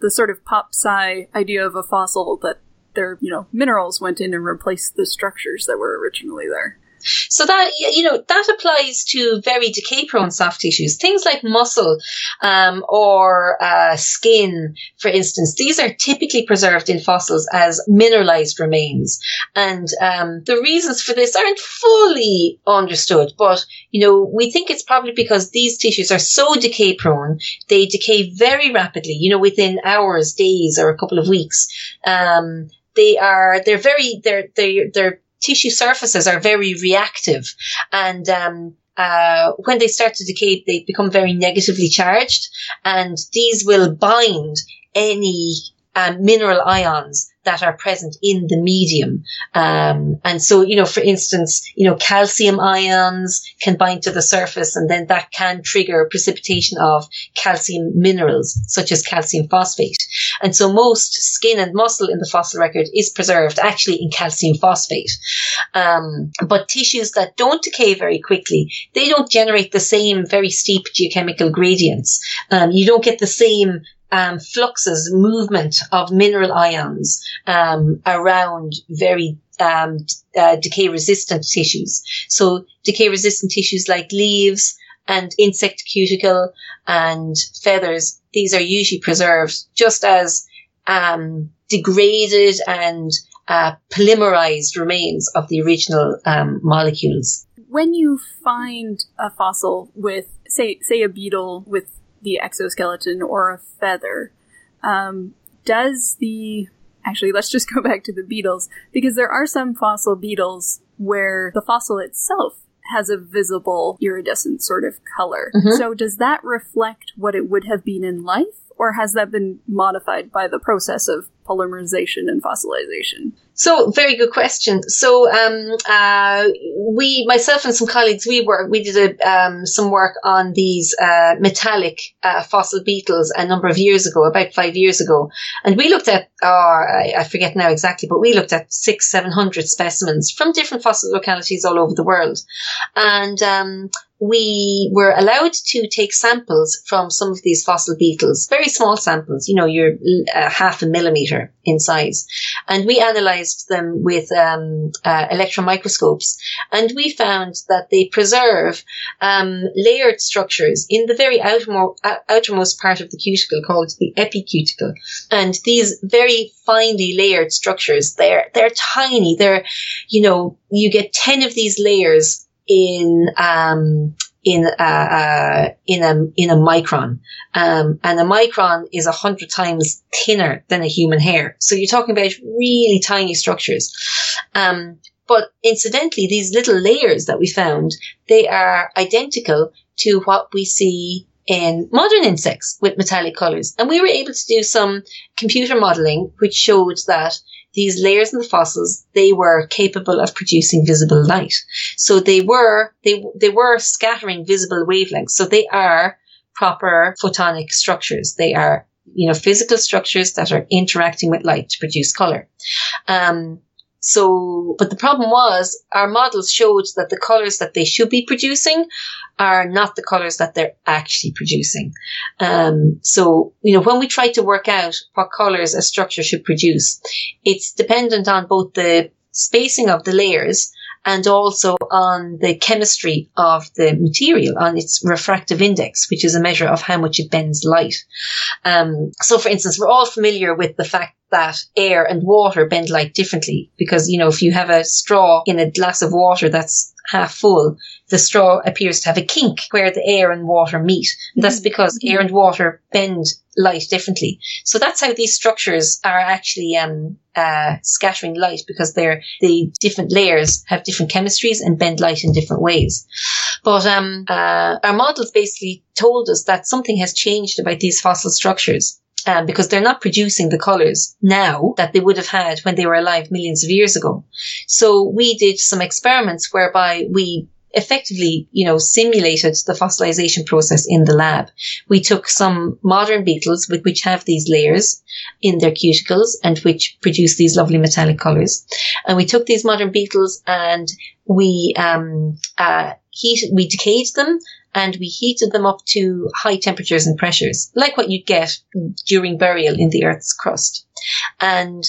the sort of pop sci idea of a fossil that their, you know, minerals went in and replaced the structures that were originally there. So that, you know, that applies to very decay prone soft tissues. Things like muscle, um, or, uh, skin, for instance. These are typically preserved in fossils as mineralized remains. And, um, the reasons for this aren't fully understood, but, you know, we think it's probably because these tissues are so decay prone. They decay very rapidly, you know, within hours, days, or a couple of weeks. Um, they are, they're very, they're, they're, they're tissue surfaces are very reactive. And um, uh, when they start to decay, they become very negatively charged, and these will bind any um, mineral ions that are present in the medium. Um, and so, you know, for instance, you know, calcium ions can bind to the surface and then that can trigger precipitation of calcium minerals, such as calcium phosphate. And so most skin and muscle in the fossil record is preserved actually in calcium phosphate. Um, but tissues that don't decay very quickly, they don't generate the same very steep geochemical gradients. Um, you don't get the same um, fluxes, movement of mineral ions um, around very um, uh, decay resistant tissues. So decay resistant tissues like leaves and insect cuticle and feathers, these are usually preserved just as um, degraded and uh, polymerized remains of the original um, molecules. When you find a fossil with, say, say a beetle with the exoskeleton or a feather, um, does the actually let's just (laughs) go back to the beetles because there are some fossil beetles where the fossil itself has a visible iridescent sort of color. Mm-hmm. So does that reflect what it would have been in life or has that been modified by the process of polymerization and fossilization? So, very good question. So, um, uh, we, myself and some colleagues, we work, we did a, um, some work on these uh, metallic uh, fossil beetles a number of years ago, about five years ago, and we looked at, oh, I, I forget now exactly, but we looked at six, seven hundred specimens from different fossil localities all over the world, and um, we were allowed to take samples from some of these fossil beetles, very small samples, you know, you're uh, half a millimeter in size. And we analyzed them with um, uh, electron microscopes. And we found that they preserve um, layered structures in the very outermost, uh, outermost part of the cuticle called the epicuticle. And these very finely layered structures, they're, they're tiny. They're, you know, you get 10 of these layers in um, in a, uh, in a in a micron, um, and a micron is a hundred times thinner than a human hair. So you're talking about really tiny structures. Um, but incidentally, these little layers that we found, they are identical to what we see in modern insects with metallic colors. And we were able to do some computer modeling, which showed that these layers in the fossils, they were capable of producing visible light. So they were, they, they were scattering visible wavelengths. So they are proper photonic structures. They are, you know, physical structures that are interacting with light to produce color. Um, so, but the problem was our models showed that the colors that they should be producing are not the colors that they're actually producing. Um, so, you know, when we try to work out what colors a structure should produce, it's dependent on both the spacing of the layers and also on the chemistry of the material, on its refractive index, which is a measure of how much it bends light. Um, so, for instance, we're all familiar with the fact that air and water bend light differently because, you know, if you have a straw in a glass of water that's half full, the straw appears to have a kink where the air and water meet. That's mm-hmm. because air and water bend light differently. So that's how these structures are actually um, uh, scattering light because they're the different layers have different chemistries and bend light in different ways. But um, uh, our models basically told us that something has changed about these fossil structures. Um, because they're not producing the colors now that they would have had when they were alive millions of years ago. So we did some experiments whereby we effectively, you know, simulated the fossilization process in the lab. We took some modern beetles with which have these layers in their cuticles and which produce these lovely metallic colors. And we took these modern beetles and we, um, uh, heated, we decayed them and we heated them up to high temperatures and pressures, like what you'd get during burial in the Earth's crust. And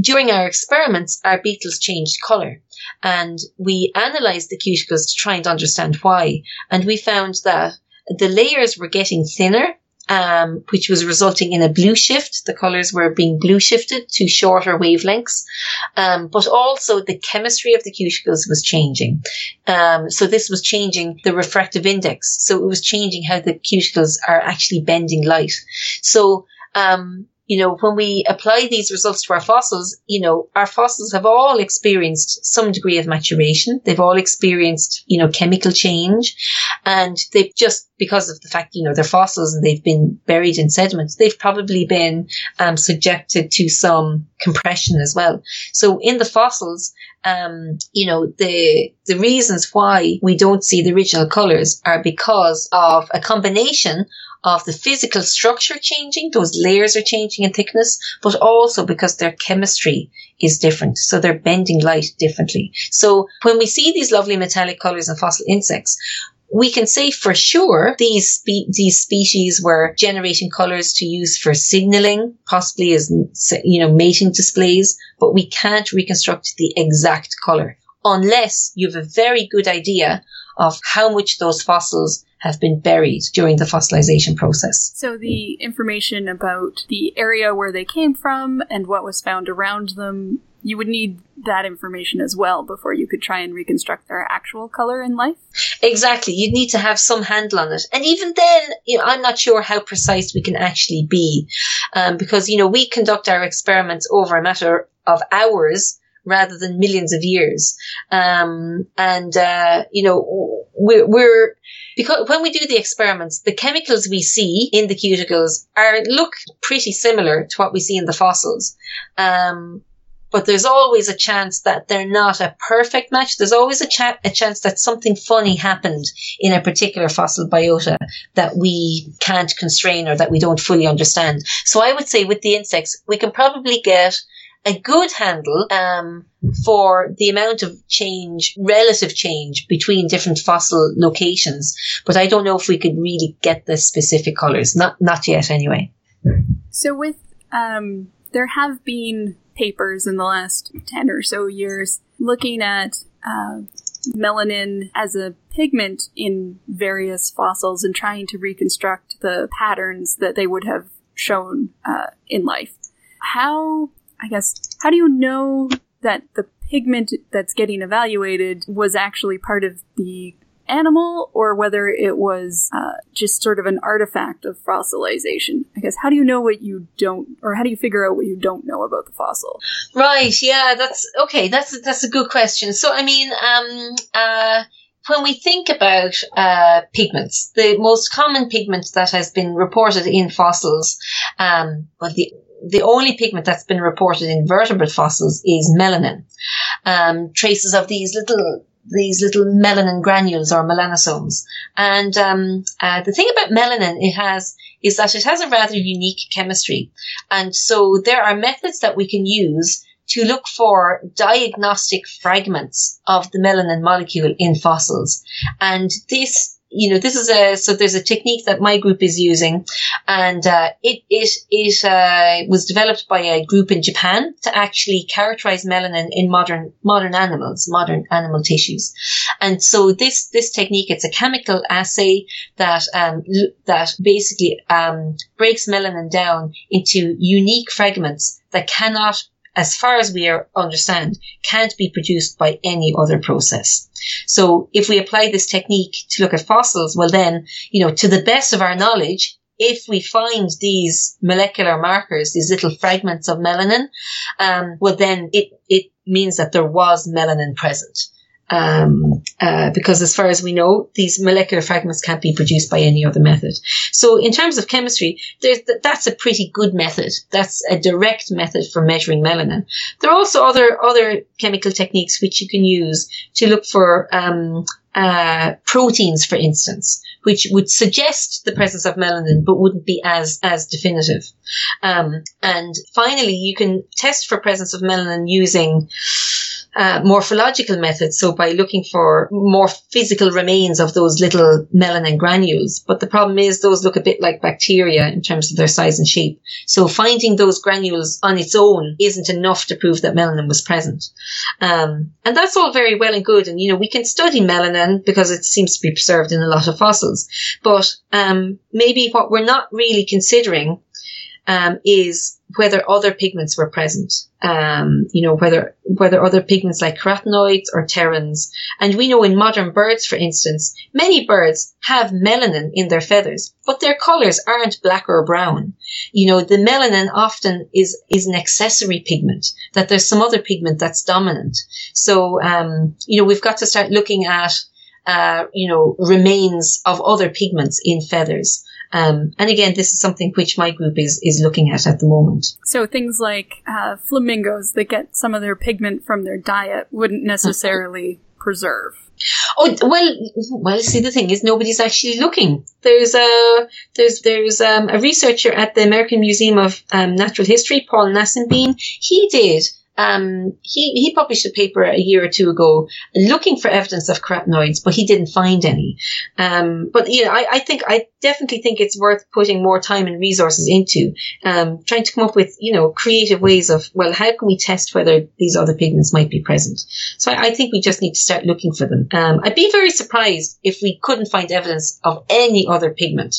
during our experiments, our beetles changed color and we analyzed the cuticles to try and understand why. And we found that the layers were getting thinner, um, which was resulting in a blue shift. The colors were being blue shifted to shorter wavelengths. Um, but also the chemistry of the cuticles was changing. Um, so this was changing the refractive index. So it was changing how the cuticles are actually bending light. So, um, you know, when we apply these results to our fossils, you know, our fossils have all experienced some degree of maturation. They've all experienced, you know, chemical change and they've just, because of the fact, you know, they're fossils and they've been buried in sediments, they've probably been um, subjected to some compression as well. So in the fossils, um, you know, the, the reasons why we don't see the original colors are because of a combination of the physical structure changing, those layers are changing in thickness, but also because their chemistry is different. So they're bending light differently. So when we see these lovely metallic colors in fossil insects, we can say for sure these spe- these species were generating colors to use for signaling, possibly as you know mating displays, but we can't reconstruct the exact color unless you have a very good idea of how much those fossils have been buried during the fossilization process. So the information about the area where they came from and what was found around them, you would need that information as well before you could try and reconstruct their actual color in life? Exactly. You'd need to have some handle on it. And even then, you know, I'm not sure how precise we can actually be. Um, because, you know, we conduct our experiments over a matter of hours rather than millions of years. Um, and, uh, you know, we're, we're, because when we do the experiments, the chemicals we see in the cuticles are, look pretty similar to what we see in the fossils. Um, but there's always a chance that they're not a perfect match. There's always a, cha- a chance that something funny happened in a particular fossil biota that we can't constrain or that we don't fully understand. So I would say with the insects, we can probably get a good handle um, for the amount of change, relative change between different fossil locations. But I don't know if we could really get the specific colors. Not not yet, anyway. So with um, there have been papers in the last ten or so years looking at. Uh, melanin as a pigment in various fossils and trying to reconstruct the patterns that they would have shown uh, in life. How I guess, how do you know that the pigment that's getting evaluated was actually part of the animal or whether it was uh, just sort of an artifact of fossilization. I guess how do you know what you don't, or how do you figure out what you don't know about the fossil? Right. Yeah. That's okay. That's that's a good question. So I mean, um, uh, when we think about uh, pigments, the most common pigment that has been reported in fossils, um, well, the the only pigment that's been reported in vertebrate fossils is melanin. Um, traces of these little these little melanin granules or melanosomes. And um, uh, the thing about melanin it has is that it has a rather unique chemistry, and so there are methods that we can use to look for diagnostic fragments of the melanin molecule in fossils. And this you know, this is a, so there's a technique that my group is using and, uh, it, it, it, uh, was developed by a group in Japan to actually characterize melanin in modern, modern animals, modern animal tissues. And so this, this technique, it's a chemical assay that, um, that basically, um, breaks melanin down into unique fragments that cannot as far as we are, understand, can't be produced by any other process. So if we apply this technique to look at fossils, well then, you know, to the best of our knowledge, if we find these molecular markers, these little fragments of melanin, um, well then it, it means that there was melanin present. Um, uh, because as far as we know, these molecular fragments can't be produced by any other method. So in terms of chemistry, that's a pretty good method. That's a direct method for measuring melanin. There are also other, other chemical techniques which you can use to look for, um, uh, proteins, for instance, which would suggest the presence of melanin, but wouldn't be as as definitive. Um, and finally, you can test for presence of melanin using uh, morphological methods. So by looking for more physical remains of those little melanin granules. But the problem is those look a bit like bacteria in terms of their size and shape. So finding those granules on its own isn't enough to prove that melanin was present. Um, and that's all very well and good. And, you know, we can study melanin because it seems to be preserved in a lot of fossils. But, um, maybe what we're not really considering um, is whether other pigments were present. Um, you know, whether whether other pigments like carotenoids or pterins. And we know in modern birds, for instance, many birds have melanin in their feathers, but their colors aren't black or brown. You know, the melanin often is is an accessory pigment. That there's some other pigment that's dominant. So, um, you know, we've got to start looking at uh, you know, remains of other pigments in feathers. Um, and again, this is something which my group is, is looking at at the moment. So things like uh, flamingos that get some of their pigment from their diet wouldn't necessarily preserve. Oh well, well. See, the thing is, nobody's actually looking. There's a there's there's um, a researcher at the American Museum of um, Natural History, Paul Nascimbene. He did um, he, he published a paper a year or two ago looking for evidence of carotenoids, but he didn't find any. Um, but you know, I, I think I definitely think it's worth putting more time and resources into um, trying to come up with you know creative ways of well, how can we test whether these other pigments might be present? So I, I think we just need to start looking for them. Um, I'd be very surprised if we couldn't find evidence of any other pigment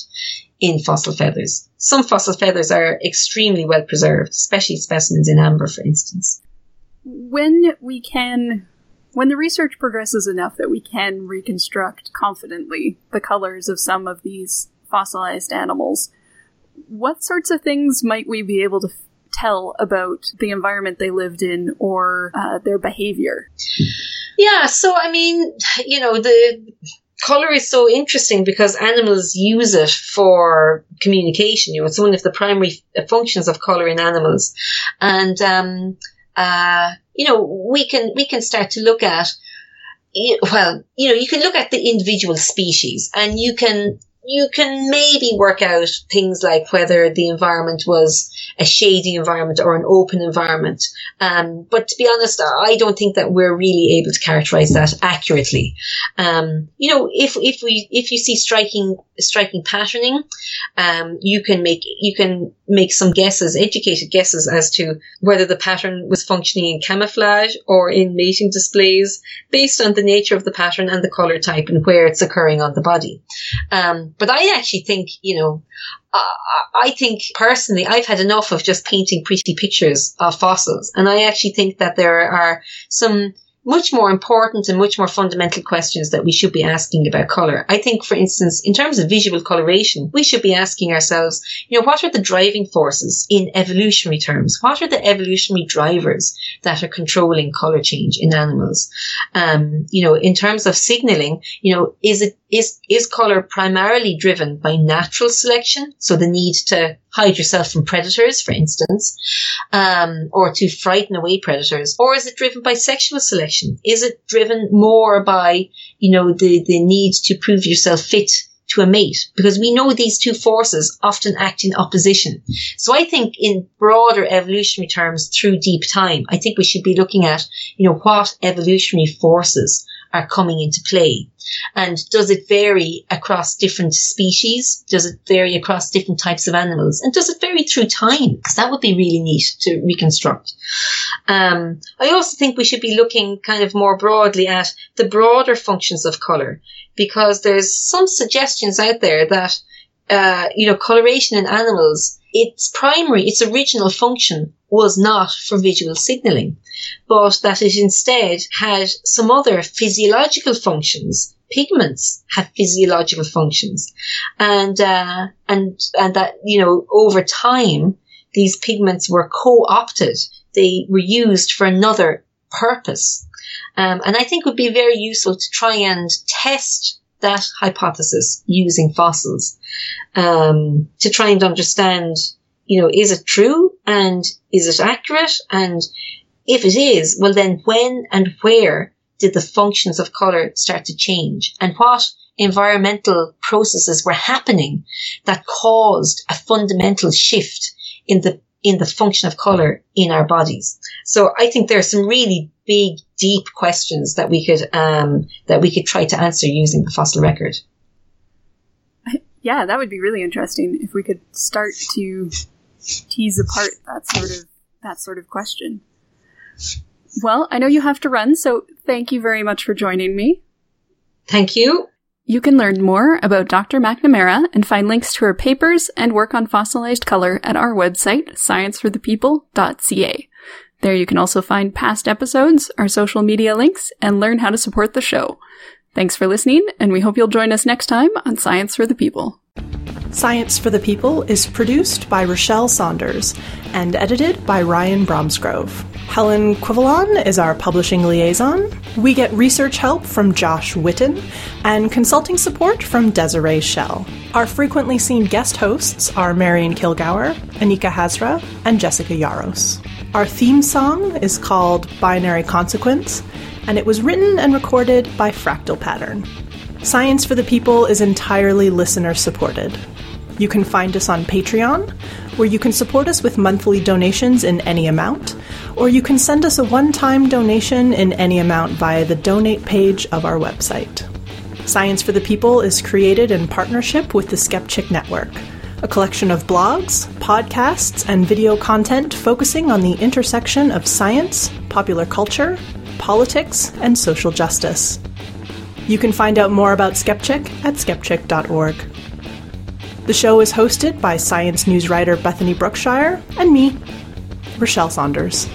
in fossil feathers. Some fossil feathers are extremely well preserved, especially specimens in amber, for instance. When we can, when the research progresses enough that we can reconstruct confidently the colors of some of these fossilized animals, what sorts of things might we be able to f- tell about the environment they lived in or uh, their behavior? Yeah, so I mean, you know, the color is so interesting because animals use it for communication. You know, it's one of the primary functions of color in animals, and um, uh, you know, we can we can start to look at. Well, you know, you can look at the individual species, and you can you can maybe work out things like whether the environment was a shady environment or an open environment. Um, but to be honest, I don't think that we're really able to characterize that accurately. Um, you know, if, if we, if you see striking, striking patterning, um, you can make, you can make some guesses, educated guesses as to whether the pattern was functioning in camouflage or in mating displays based on the nature of the pattern and the color type and where it's occurring on the body. Um, but I actually think, you know, I think personally, I've had enough of just painting pretty pictures of fossils. And I actually think that there are some much more important and much more fundamental questions that we should be asking about color. I think, for instance, in terms of visual coloration, we should be asking ourselves, you know, what are the driving forces in evolutionary terms? What are the evolutionary drivers that are controlling color change in animals? Um, you know, in terms of signaling, you know, is it, is, is color primarily driven by natural selection? So the need to hide yourself from predators, for instance, um, or to frighten away predators? Or is it driven by sexual selection? Is it driven more by, you know, the, the need to prove yourself fit to a mate? Because we know these two forces often act in opposition. So I think in broader evolutionary terms through deep time, I think we should be looking at, you know, what evolutionary forces are coming into play. And does it vary across different species? Does it vary across different types of animals? And does it vary through time? Because that would be really neat to reconstruct. Um, I also think we should be looking kind of more broadly at the broader functions of color because there's some suggestions out there that, uh, you know, coloration in animals, its primary, its original function was not for visual signaling, but that it instead had some other physiological functions. Pigments have physiological functions, and uh, and and that you know over time these pigments were co-opted. They were used for another purpose, um, and I think it would be very useful to try and test that hypothesis using fossils um, to try and understand you know, is it true and is it accurate? And if it is, well then when and where did the functions of color start to change and what environmental processes were happening that caused a fundamental shift in the in the function of color in our bodies. So I think there are some really big, deep questions that we could um, that we could try to answer using the fossil record. Yeah, that would be really interesting if we could start to tease apart that sort of that sort of question. Well, I know you have to run, so thank you very much for joining me. Thank you. You can learn more about Dr. McNamara and find links to her papers and work on fossilized color at our website, scienceforthepeople.ca. There you can also find past episodes, our social media links, and learn how to support the show. Thanks for listening, and we hope you'll join us next time on Science for the People. Science for the People is produced by Rochelle Saunders and edited by Ryan Bromsgrove. Helen Quivalon is our publishing liaison. We get research help from Josh Witten and consulting support from Desiree Schell. Our frequently seen guest hosts are Marion Kilgour, Anika Hazra, and Jessica Yaros. Our theme song is called Binary Consequence, and it was written and recorded by Fractal Pattern. Science for the People is entirely listener supported. You can find us on Patreon, where you can support us with monthly donations in any amount, or you can send us a one time donation in any amount via the donate page of our website. Science for the People is created in partnership with the Skepchick Network, a collection of blogs, podcasts, and video content focusing on the intersection of science, popular culture, politics, and social justice. You can find out more about Skepchick at skepchick.org. The show is hosted by science news writer Bethany Brookshire and me, Rochelle Saunders.